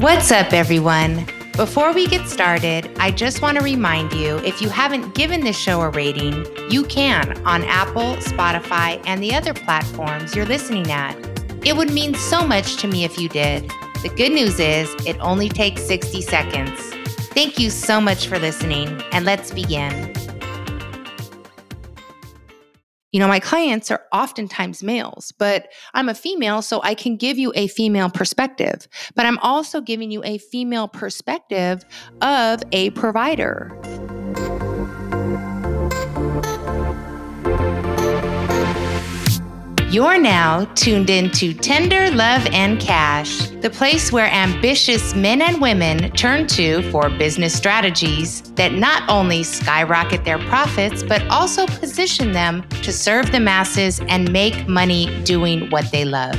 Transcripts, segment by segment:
What's up, everyone? Before we get started, I just want to remind you if you haven't given this show a rating, you can on Apple, Spotify, and the other platforms you're listening at. It would mean so much to me if you did. The good news is, it only takes 60 seconds. Thank you so much for listening, and let's begin. You know, my clients are oftentimes males, but I'm a female, so I can give you a female perspective. But I'm also giving you a female perspective of a provider. You're now tuned in to Tender Love and Cash, the place where ambitious men and women turn to for business strategies that not only skyrocket their profits, but also position them to serve the masses and make money doing what they love.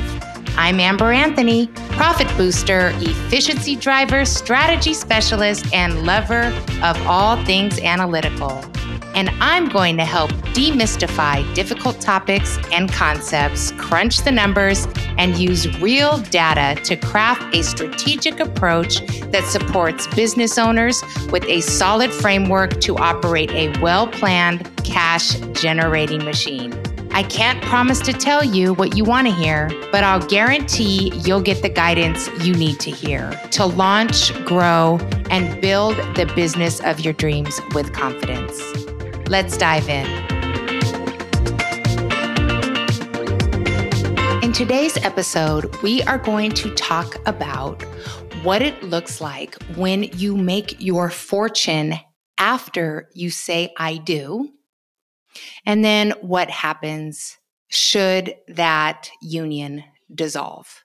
I'm Amber Anthony, profit booster, efficiency driver, strategy specialist, and lover of all things analytical and I'm going to help demystify difficult topics and concepts, crunch the numbers, and use real data to craft a strategic approach that supports business owners with a solid framework to operate a well planned cash generating machine. I can't promise to tell you what you want to hear, but I'll guarantee you'll get the guidance you need to hear to launch, grow, and build the business of your dreams with confidence. Let's dive in. In today's episode, we are going to talk about what it looks like when you make your fortune after you say, I do, and then what happens should that union dissolve.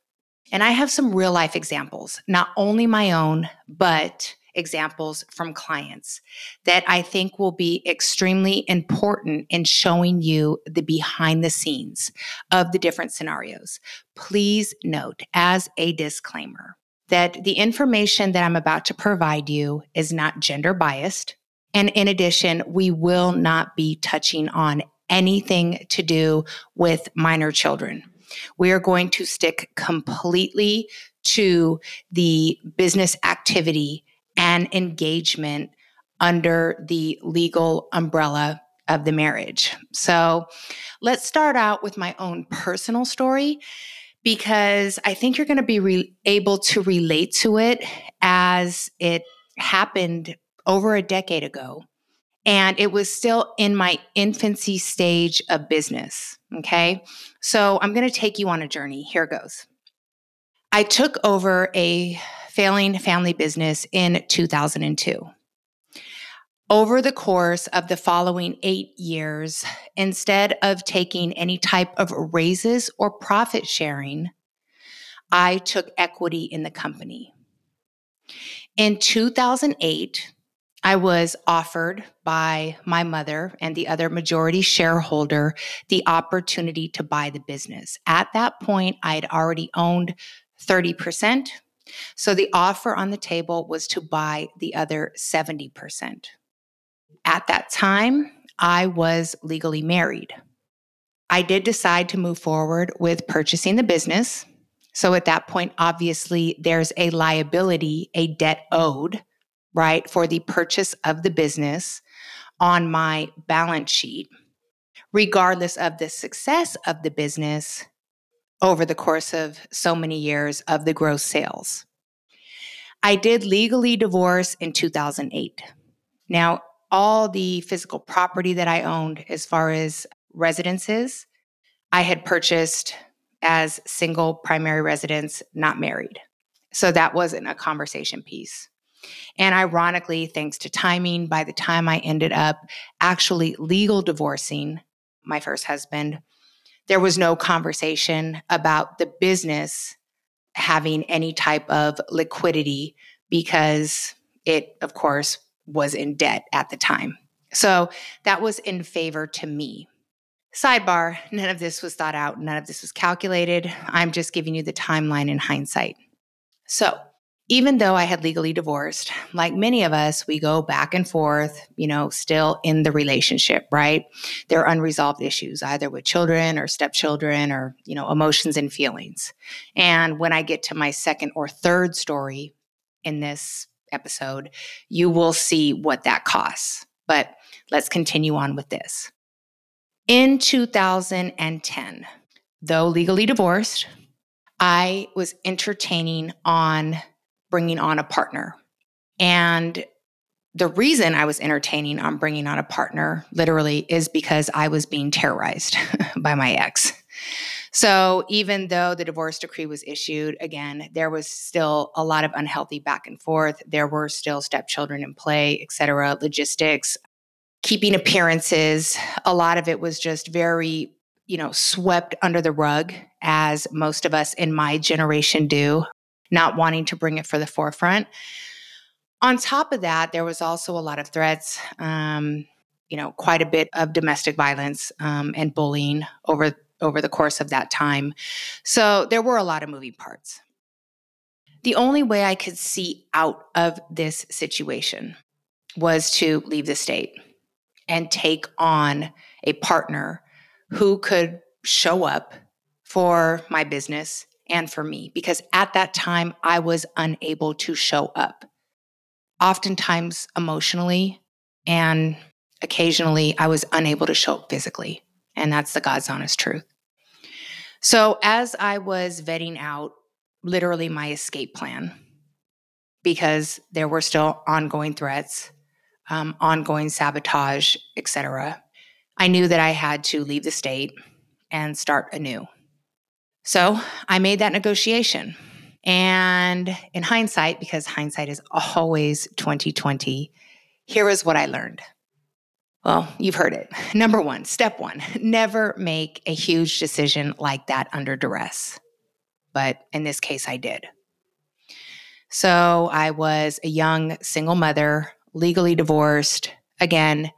And I have some real life examples, not only my own, but examples from clients that I think will be extremely important in showing you the behind the scenes of the different scenarios. Please note, as a disclaimer, that the information that I'm about to provide you is not gender biased. And in addition, we will not be touching on anything to do with minor children. We are going to stick completely to the business activity and engagement under the legal umbrella of the marriage. So let's start out with my own personal story because I think you're going to be re- able to relate to it as it happened over a decade ago. And it was still in my infancy stage of business. Okay. So I'm going to take you on a journey. Here goes. I took over a failing family business in 2002. Over the course of the following eight years, instead of taking any type of raises or profit sharing, I took equity in the company. In 2008, I was offered by my mother and the other majority shareholder the opportunity to buy the business. At that point, I had already owned 30%. So the offer on the table was to buy the other 70%. At that time, I was legally married. I did decide to move forward with purchasing the business. So at that point, obviously, there's a liability, a debt owed, right, for the purchase of the business on my balance sheet. Regardless of the success of the business, over the course of so many years of the gross sales. I did legally divorce in 2008. Now, all the physical property that I owned, as far as residences, I had purchased as single primary residence, not married. So that wasn't a conversation piece. And ironically, thanks to timing, by the time I ended up actually legal divorcing my first husband, there was no conversation about the business having any type of liquidity because it, of course, was in debt at the time. So that was in favor to me. Sidebar none of this was thought out, none of this was calculated. I'm just giving you the timeline in hindsight. So even though I had legally divorced, like many of us, we go back and forth, you know, still in the relationship, right? There are unresolved issues, either with children or stepchildren or, you know, emotions and feelings. And when I get to my second or third story, in this episode, you will see what that costs. But let's continue on with this. In 2010, though legally divorced, I was entertaining on bringing on a partner. And the reason I was entertaining on bringing on a partner literally is because I was being terrorized by my ex. So even though the divorce decree was issued, again, there was still a lot of unhealthy back and forth. There were still stepchildren in play, et cetera, logistics, keeping appearances. A lot of it was just very, you know, swept under the rug, as most of us in my generation do, not wanting to bring it for the forefront. On top of that, there was also a lot of threats. Um, you know, quite a bit of domestic violence um, and bullying over over the course of that time. So there were a lot of moving parts. The only way I could see out of this situation was to leave the state and take on a partner who could show up for my business and for me because at that time I was unable to show up. Oftentimes emotionally and occasionally I was unable to show up physically. And that's the God's honest truth. So, as I was vetting out literally my escape plan, because there were still ongoing threats, um, ongoing sabotage, etc., I knew that I had to leave the state and start anew. So I made that negotiation. And in hindsight, because hindsight is always 2020, here is what I learned. Well, you've heard it. Number one, step one, never make a huge decision like that under duress. But in this case, I did. So I was a young single mother, legally divorced, again,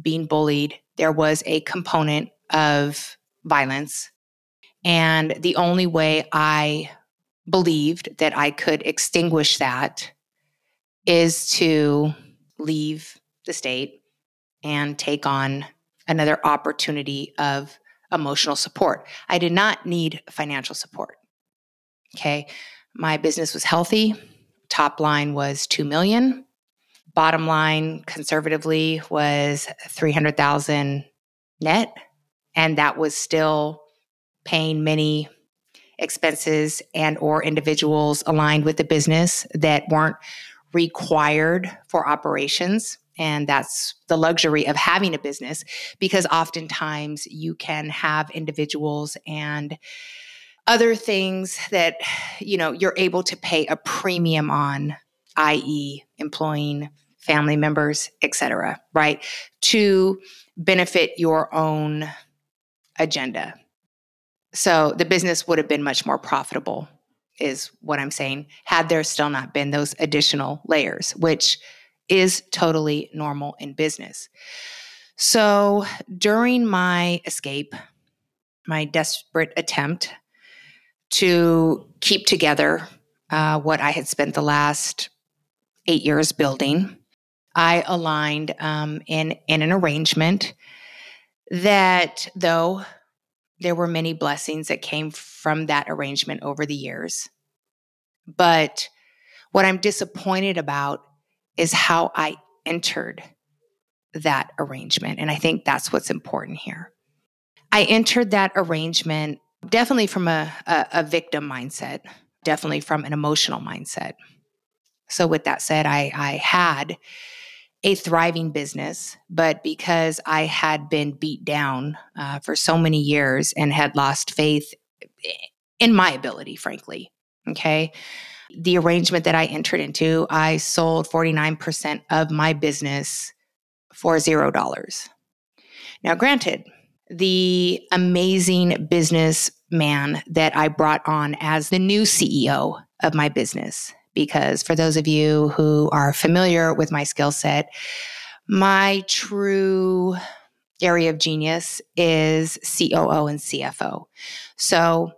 being bullied. There was a component of violence. And the only way I believed that I could extinguish that is to leave the state and take on another opportunity of emotional support. I did not need financial support. Okay. My business was healthy. Top line was 2 million. Bottom line conservatively was 300,000 net and that was still paying many expenses and or individuals aligned with the business that weren't required for operations. And that's the luxury of having a business because oftentimes you can have individuals and other things that you know you're able to pay a premium on i.e employing family members etc right to benefit your own agenda so the business would have been much more profitable is what i'm saying had there still not been those additional layers which is totally normal in business. So during my escape, my desperate attempt to keep together uh, what I had spent the last eight years building, I aligned um, in, in an arrangement that, though there were many blessings that came from that arrangement over the years, but what I'm disappointed about is how I entered that arrangement. And I think that's what's important here. I entered that arrangement definitely from a, a, a victim mindset, definitely from an emotional mindset. So, with that said, I, I had a thriving business, but because I had been beat down uh, for so many years and had lost faith in my ability, frankly, okay, the arrangement that I entered into, I sold 49% of my business for zero dollars. Now, granted, the amazing businessman that I brought on as the new CEO of my business, because for those of you who are familiar with my skill set, my true area of genius is COO and CFO. So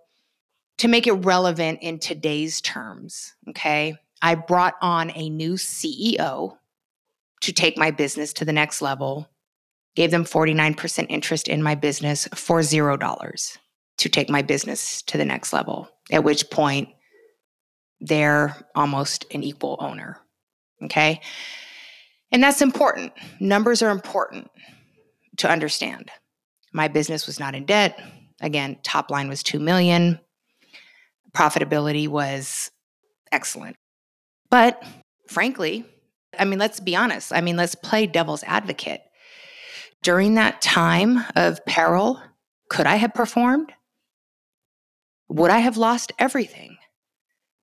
to make it relevant in today's terms, okay, I brought on a new CEO to take my business to the next level, gave them 49% interest in my business for $0 to take my business to the next level. At which point, they're almost an equal owner. Okay. And that's important. Numbers are important to understand. My business was not in debt. Again, top line was 2 million. Profitability was excellent. But frankly, I mean, let's be honest. I mean, let's play devil's advocate. During that time of peril, could I have performed? Would I have lost everything?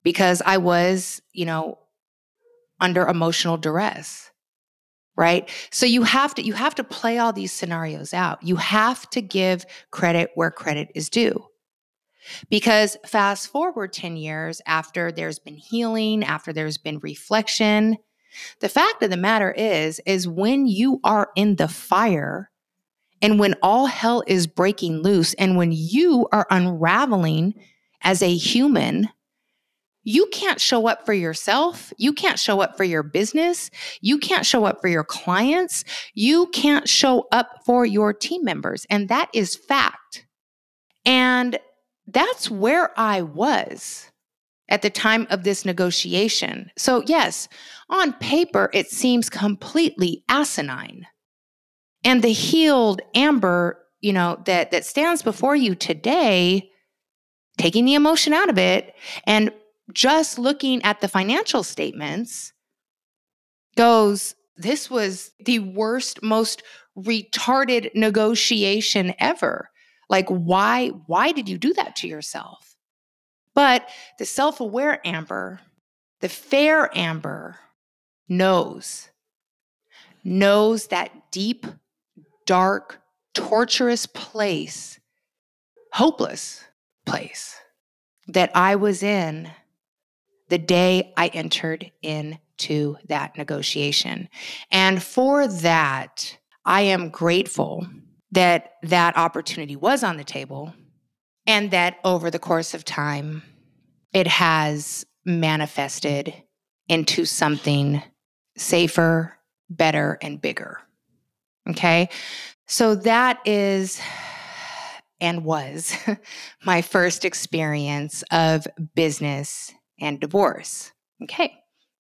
Because I was, you know, under emotional duress right? So you have to you have to play all these scenarios out. You have to give credit where credit is due. Because fast forward 10 years after there's been healing after there's been reflection the fact of the matter is is when you are in the fire and when all hell is breaking loose and when you are unraveling as a human you can't show up for yourself. You can't show up for your business. You can't show up for your clients. You can't show up for your team members. And that is fact. And that's where I was at the time of this negotiation. So, yes, on paper, it seems completely asinine. And the healed Amber, you know, that, that stands before you today, taking the emotion out of it and just looking at the financial statements goes, this was the worst, most retarded negotiation ever. Like, why, why did you do that to yourself? But the self aware Amber, the fair Amber, knows, knows that deep, dark, torturous place, hopeless place that I was in the day I entered into that negotiation. And for that, I am grateful that that opportunity was on the table and that over the course of time, it has manifested into something safer, better, and bigger. Okay. So that is and was my first experience of business and divorce. Okay,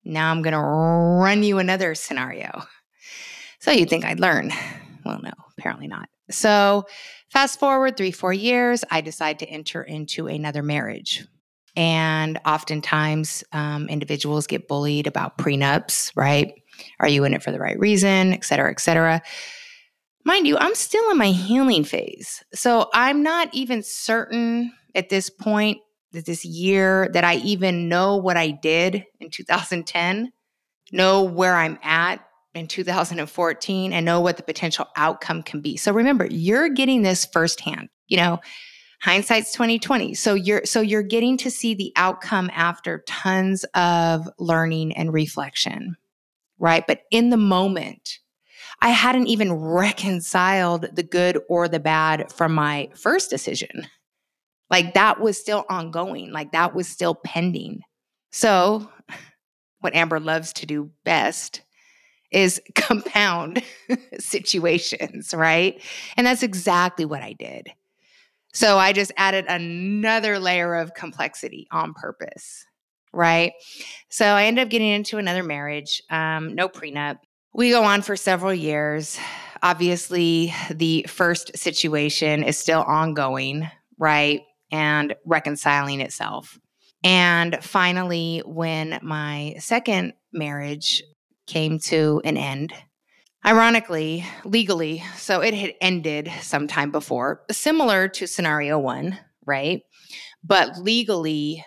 now I'm going to run you another scenario. So you'd think I'd learn. Well, no, apparently not. So fast forward three, four years, I decide to enter into another marriage. And oftentimes, um, individuals get bullied about prenups, right? Are you in it for the right reason, et cetera, et cetera. Mind you, I'm still in my healing phase. So I'm not even certain at this point this year that I even know what I did in 2010, know where I'm at in 2014, and know what the potential outcome can be. So remember, you're getting this firsthand. You know, hindsight's 2020. So you're so you're getting to see the outcome after tons of learning and reflection. Right? But in the moment, I hadn't even reconciled the good or the bad from my first decision. Like that was still ongoing, like that was still pending. So, what Amber loves to do best is compound situations, right? And that's exactly what I did. So, I just added another layer of complexity on purpose, right? So, I ended up getting into another marriage, um, no prenup. We go on for several years. Obviously, the first situation is still ongoing, right? And reconciling itself. And finally, when my second marriage came to an end, ironically, legally, so it had ended sometime before, similar to scenario one, right? But legally,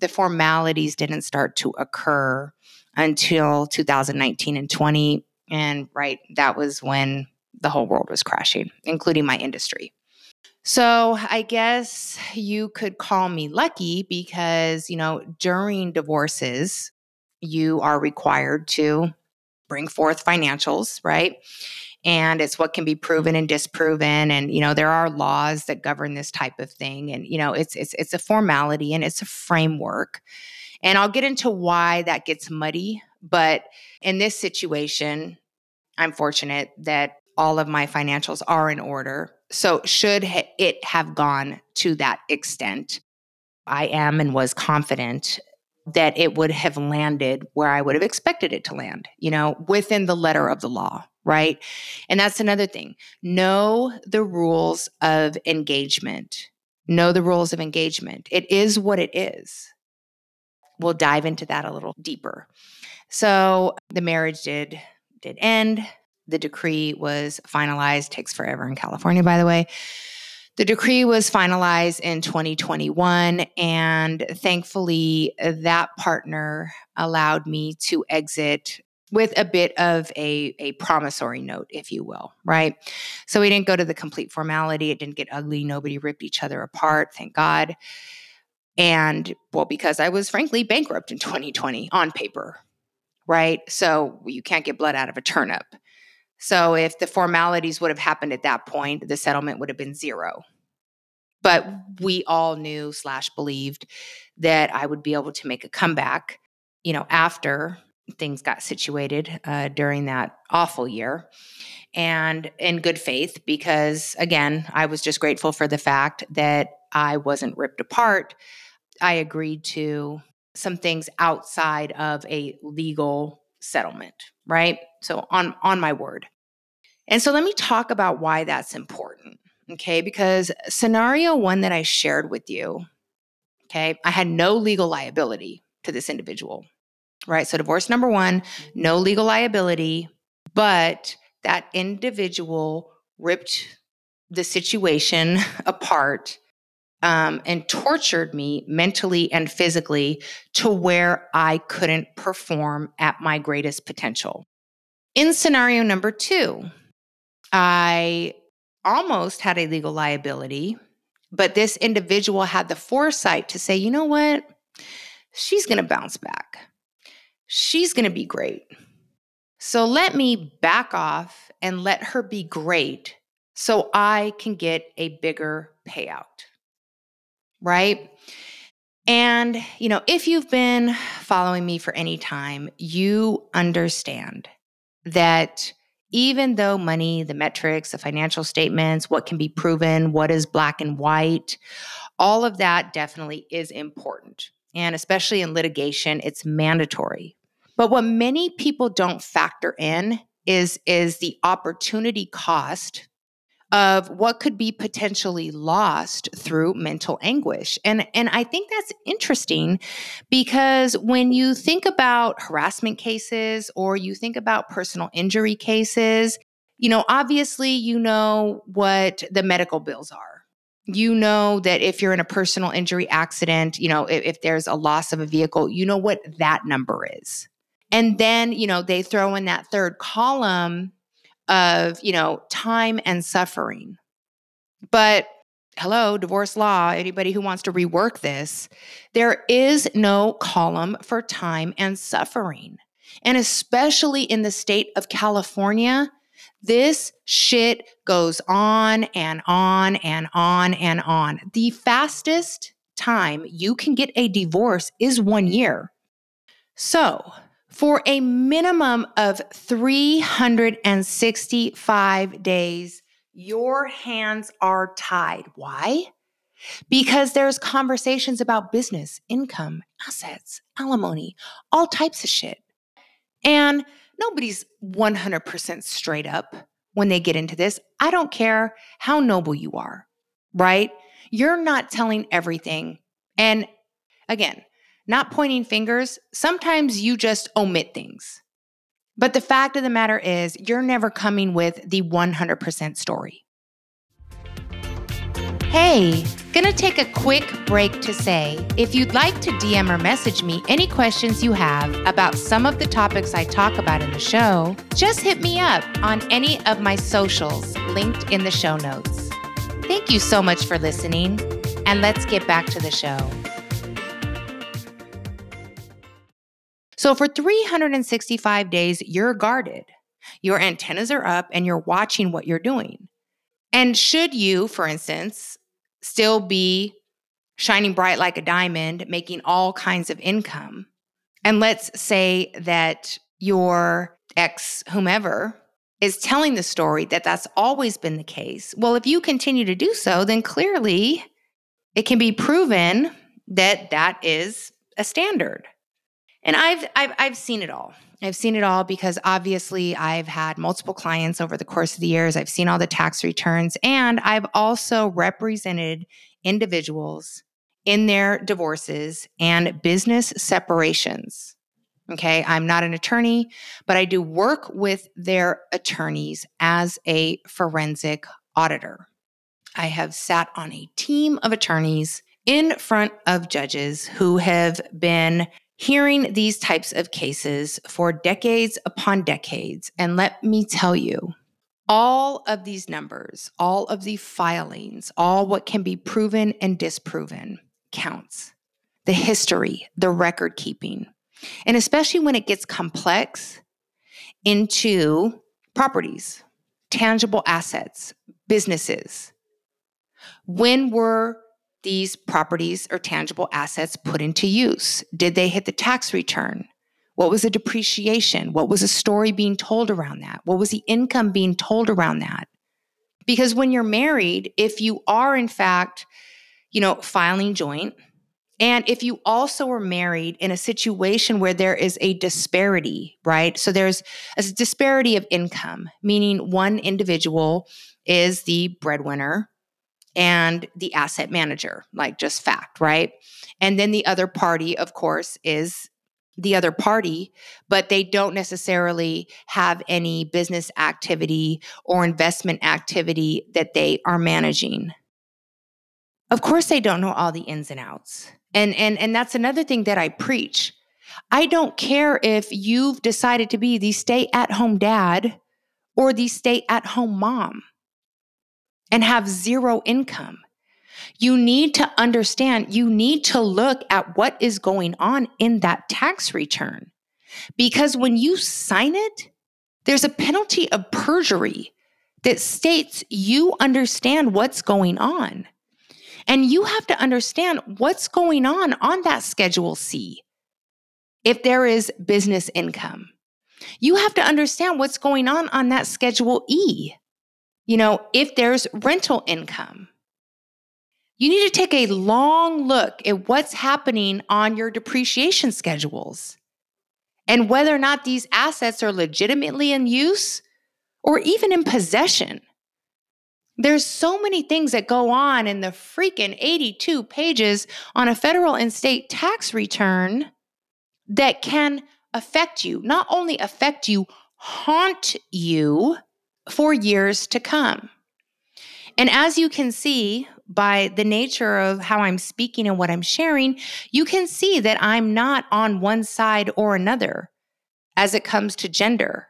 the formalities didn't start to occur until 2019 and 20. And right, that was when the whole world was crashing, including my industry. So I guess you could call me lucky because, you know, during divorces, you are required to bring forth financials, right? And it's what can be proven and disproven. And, you know, there are laws that govern this type of thing. And, you know, it's it's it's a formality and it's a framework. And I'll get into why that gets muddy. But in this situation, I'm fortunate that all of my financials are in order so, should it have gone to that extent, I am and was confident that it would have landed where I would have expected it to land, you know, within the letter of the law, right? And that's another thing. Know the rules of engagement. Know the rules of engagement. It is what it is. We'll dive into that a little deeper. So the marriage did did end. The decree was finalized, takes forever in California, by the way. The decree was finalized in 2021, and thankfully, that partner allowed me to exit with a bit of a, a promissory note, if you will, right? So we didn't go to the complete formality. It didn't get ugly. Nobody ripped each other apart, thank God. And well, because I was frankly bankrupt in 2020 on paper, right? So you can't get blood out of a turnip. So if the formalities would have happened at that point, the settlement would have been zero. But we all knew slash believed that I would be able to make a comeback, you know, after things got situated uh, during that awful year. And in good faith because again i was just grateful for the fact that i wasn't ripped apart. I agreed to some things outside of a legal settlement right so on on my word. And so let me talk about why that's important okay? Because scenario one that i shared with you okay i had no legal liability to this individual right? So divorce number one no legal liability but that individual ripped the situation apart um, and tortured me mentally and physically to where I couldn't perform at my greatest potential. In scenario number two, I almost had a legal liability, but this individual had the foresight to say, you know what? She's going to bounce back. She's going to be great. So let me back off and let her be great so I can get a bigger payout right? And, you know, if you've been following me for any time, you understand that even though money, the metrics, the financial statements, what can be proven, what is black and white, all of that definitely is important. And especially in litigation, it's mandatory. But what many people don't factor in is, is the opportunity cost of what could be potentially lost through mental anguish. And and I think that's interesting because when you think about harassment cases or you think about personal injury cases, you know, obviously you know what the medical bills are. You know that if you're in a personal injury accident, you know, if, if there's a loss of a vehicle, you know what that number is. And then, you know, they throw in that third column of, you know, time and suffering. But hello, divorce law, anybody who wants to rework this, there is no column for time and suffering. And especially in the state of California, this shit goes on and on and on and on. The fastest time you can get a divorce is one year. So, for a minimum of 365 days, your hands are tied. Why? Because there's conversations about business, income, assets, alimony, all types of shit. And nobody's 100% straight up when they get into this. I don't care how noble you are, right? You're not telling everything. And again, not pointing fingers, sometimes you just omit things. But the fact of the matter is, you're never coming with the 100% story. Hey, gonna take a quick break to say if you'd like to DM or message me any questions you have about some of the topics I talk about in the show, just hit me up on any of my socials linked in the show notes. Thank you so much for listening, and let's get back to the show. So for 365 days, you're guarded. Your antennas are up and you're watching what you're doing. And should you, for instance, still be shining bright like a diamond, making all kinds of income, and let's say that your ex, whomever, is telling the story that that's always been the case. Well, if you continue to do so, then clearly it can be proven that that is a standard And I've, I've, I've seen it all. I've seen it all because obviously I've had multiple clients over the course of the years. I've seen all the tax returns, and I've also represented individuals in their divorces and business separations. Okay, I'm not an attorney, but I do work with their attorneys as a forensic auditor. I have sat on a team of attorneys in front of judges who have been hearing these types of cases for decades upon decades. And let me tell you, all of these numbers, all of the filings, all what can be proven and disproven counts. The history, the record keeping, and especially when it gets complex into properties, tangible assets, businesses. When were these properties or tangible assets put into use? Did they hit the tax return? What was the depreciation? What was the story being told around that? What was the income being told around that? Because when you're married, if you are in fact, you know, filing joint, and if you also are married in a situation where there is a disparity, right? So there's a disparity of income, meaning one individual is the breadwinner and the asset manager, like just fact, right? And then the other party, of course, is the other party, but they don't necessarily have any business activity or investment activity that they are managing. Of course, they don't know all the ins and outs. And, and, and that's another thing that I preach. I don't care if you've decided to be the stay at home dad or the stay at home mom and have zero income. You need to understand, you need to look at what is going on in that tax return. Because when you sign it, there's a penalty of perjury that states you understand what's going on. And you have to understand what's going on on that Schedule C if there is business income. You have to understand what's going on on that Schedule E you know, if there's rental income. You need to take a long look at what's happening on your depreciation schedules and whether or not these assets are legitimately in use or even in possession. There's so many things that go on in the freaking 82 pages on a federal and state tax return that can affect you, not only affect you, haunt you for years to come. And as you can see by the nature of how I'm speaking and what I'm sharing, you can see that I'm not on one side or another as it comes to gender.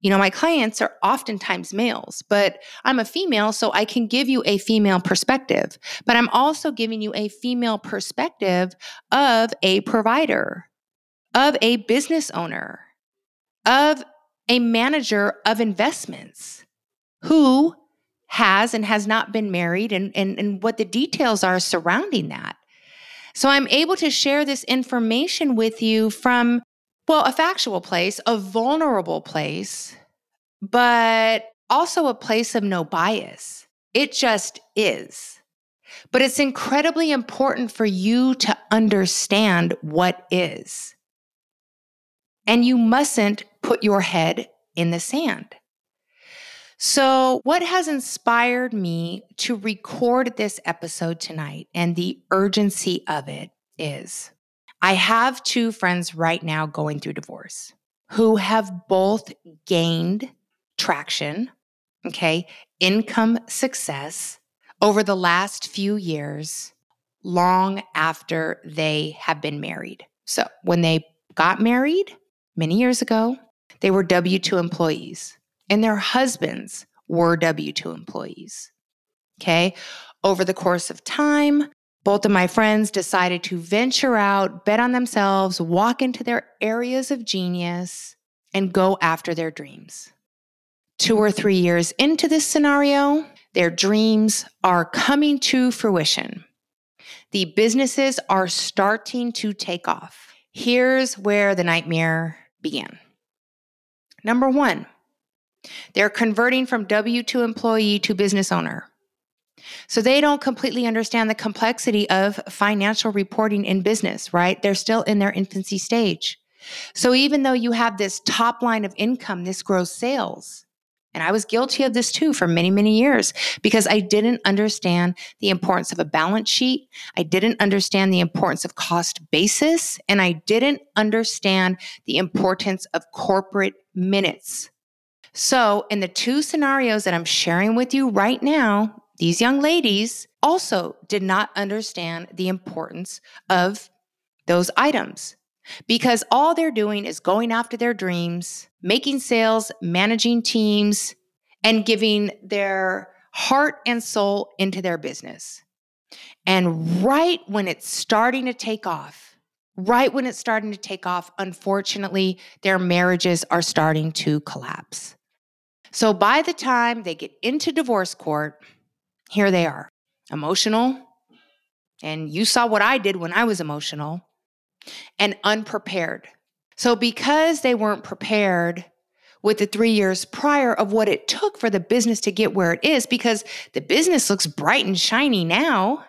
You know, my clients are oftentimes males, but I'm a female, so I can give you a female perspective. But I'm also giving you a female perspective of a provider, of a business owner, of a manager of investments who has and has not been married and, and, and what the details are surrounding that. So I'm able to share this information with you from, well, a factual place, a vulnerable place, but also a place of no bias. It just is. But it's incredibly important for you to understand what is. And you mustn't put your head in the sand. So, what has inspired me to record this episode tonight and the urgency of it is I have two friends right now going through divorce who have both gained traction, okay, income success over the last few years, long after they have been married. So, when they got married many years ago, they were W 2 employees, and their husbands were W 2 employees. Okay. Over the course of time, both of my friends decided to venture out, bet on themselves, walk into their areas of genius, and go after their dreams. Two or three years into this scenario, their dreams are coming to fruition. The businesses are starting to take off. Here's where the nightmare began. Number one, they're converting from W 2 employee to business owner. So they don't completely understand the complexity of financial reporting in business, right? They're still in their infancy stage. So even though you have this top line of income, this gross sales, and I was guilty of this too for many, many years because I didn't understand the importance of a balance sheet. I didn't understand the importance of cost basis, and I didn't understand the importance of corporate minutes. So, in the two scenarios that I'm sharing with you right now, these young ladies also did not understand the importance of those items because all they're doing is going after their dreams, making sales, managing teams, and giving their heart and soul into their business. And right when it's starting to take off, right when it's starting to take off, unfortunately, their marriages are starting to collapse. So by the time they get into divorce court, here they are emotional. And you saw what I did when I was emotional and unprepared. So, because they weren't prepared with the three years prior of what it took for the business to get where it is, because the business looks bright and shiny now,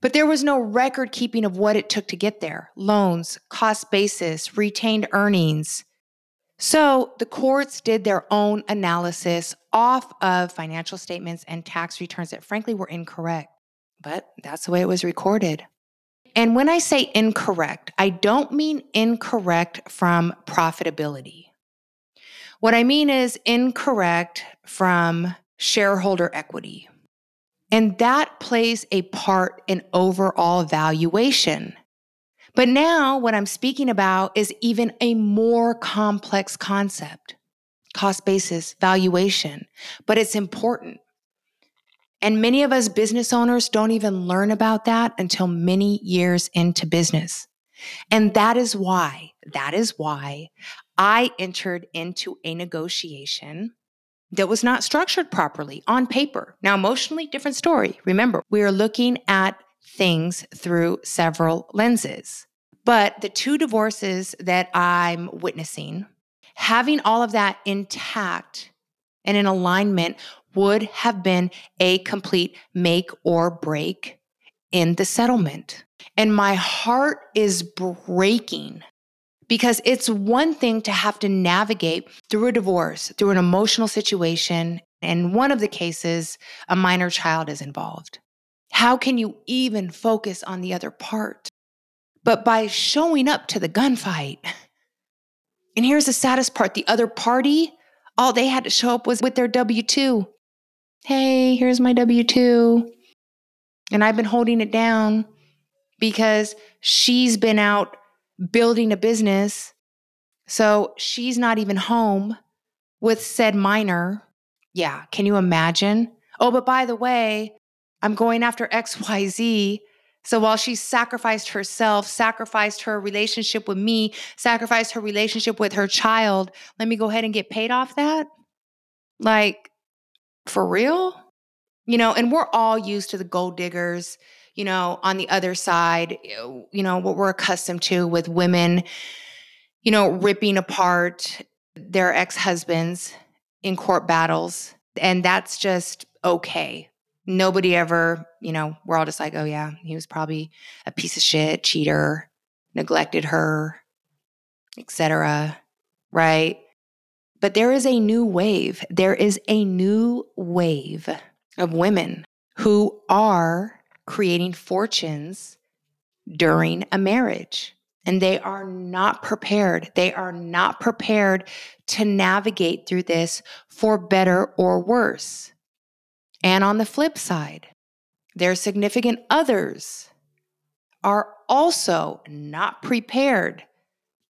but there was no record keeping of what it took to get there loans, cost basis, retained earnings. So the courts did their own analysis off of financial statements and tax returns that frankly were incorrect. But that's the way it was recorded. And when I say incorrect, I don't mean incorrect from profitability. What I mean is incorrect from shareholder equity. And that plays a part in overall valuation. But now, what I'm speaking about is even a more complex concept cost basis, valuation, but it's important. And many of us business owners don't even learn about that until many years into business. And that is why, that is why I entered into a negotiation that was not structured properly on paper. Now, emotionally, different story. Remember, we are looking at things through several lenses. But the two divorces that I'm witnessing, having all of that intact and in alignment would have been a complete make or break in the settlement. And my heart is breaking because it's one thing to have to navigate through a divorce, through an emotional situation. And one of the cases, a minor child is involved. How can you even focus on the other part? But by showing up to the gunfight, and here's the saddest part the other party, all they had to show up was with their W 2 hey, here's my W 2. And I've been holding it down because she's been out building a business. So she's not even home with said minor. Yeah, can you imagine? Oh, but by the way, I'm going after XYZ. So while she sacrificed herself, sacrificed her relationship with me, sacrificed her relationship with her child, let me go ahead and get paid off that? Like, for real? You know, and we're all used to the gold diggers, you know, on the other side, eh, you know, what we're accustomed to with women, you know, ripping apart their ex husbands in court battles. And that's just okay. Nobody ever, you know, we're all just like, oh, yeah, he was probably a piece of shit, cheater, neglected her, etc. Right? But there is a new wave. There is a new wave of women who are creating fortunes during a marriage. And they are not prepared. They are not prepared to navigate through this for better or worse. And on the flip side, their significant others are also not prepared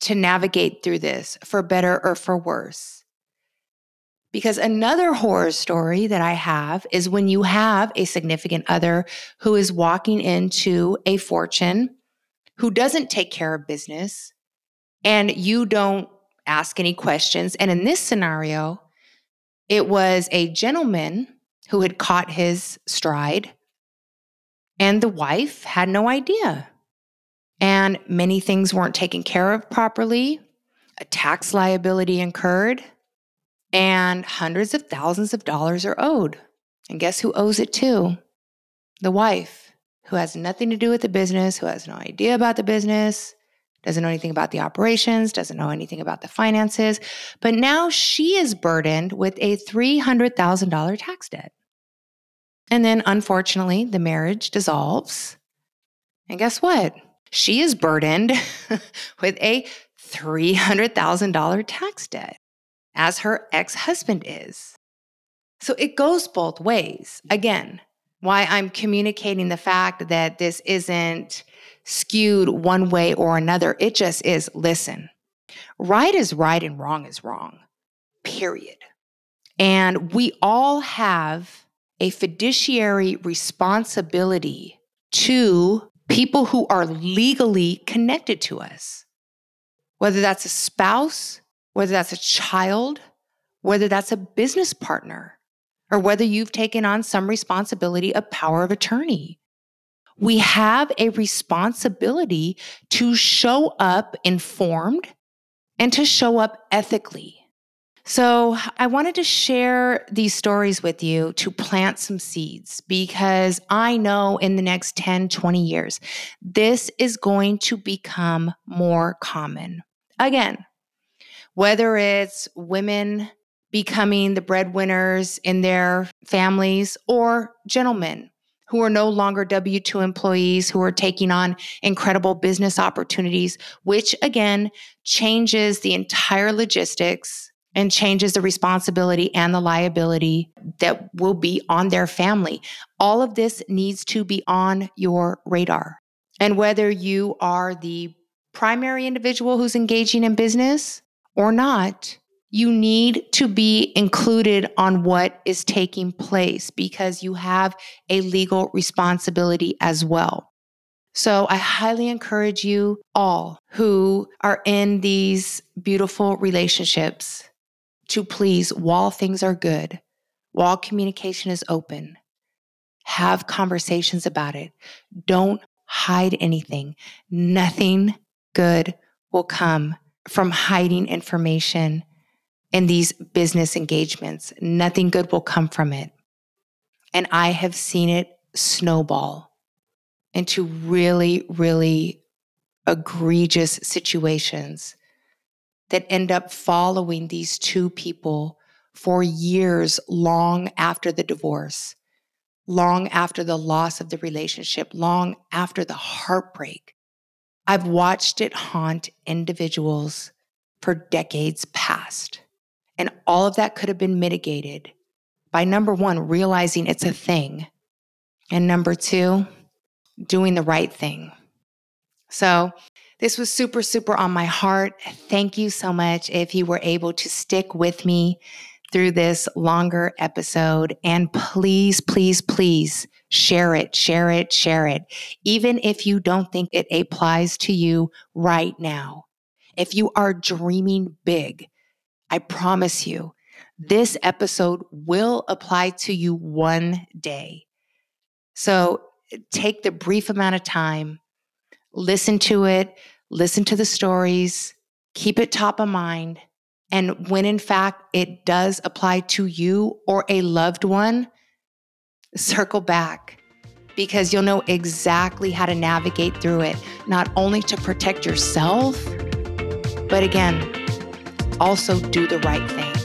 to navigate through this for better or for worse. Because another horror story that I have is when you have a significant other who is walking into a fortune, who doesn't take care of business, and you don't ask any questions. And in this scenario, it was a gentleman who had caught his stride, and the wife had no idea. And many things weren't taken care of properly, a tax liability incurred and hundreds of thousands of dollars are owed. And guess who owes it to? the wife who has nothing to do with the business, who has no idea about the business, doesn't know anything about the operations, doesn't know anything about the finances, but now she is burdened with a $300,000 tax debt. And then unfortunately, the marriage dissolves. And guess what? She is burdened with a $300,000 tax debt, as her ex husband is. So it goes both ways. Again, why I'm communicating the fact that this isn't skewed one way or another. It just is listen, right is right and wrong is wrong, period. And we all have a fiduciary responsibility to people who are legally connected to us, whether that's a spouse, whether that's a child, whether that's a business partner, or whether you've taken on some responsibility of power of attorney we have a responsibility to show up informed and to show up ethically. So, I wanted to share these stories with you to plant some seeds because I know in the next 10, 20 years, this is going to become more common. Again, whether it's women becoming the breadwinners in their families or gentlemen who are no longer W 2 employees, who are taking on incredible business opportunities, which again changes the entire logistics and changes the responsibility and the liability that will be on their family. All of this needs to be on your radar. And whether you are the primary individual who's engaging in business or not, you need to be included on what is taking place because you have a legal responsibility as well. So I highly encourage you all who are in these beautiful relationships to please, while things are good, while communication is open, have conversations about it. Don't hide anything. Nothing good will come from hiding information in these business engagements. Nothing good will come from it. And I have seen it snowball into really, really egregious situations that end up following these two people for years long after the divorce, long after the loss of the relationship, long after the heartbreak. I've watched it haunt individuals for decades past. And all of that could have been mitigated by number one, realizing it's a thing, and number two, doing the right thing. So, this was super, super on my heart. Thank you so much if you were able to stick with me through this longer episode. And please, please, please share it, share it, share it. Even if you don't think it applies to you right now. If you are dreaming big, I promise you, this episode will apply to you one day. So take the brief amount of time, listen to it, listen to the stories, keep it top of mind. And when in fact it does apply to you or a loved one, circle back because you'll know exactly how to navigate through it, not only to protect yourself, but again, also do the right thing.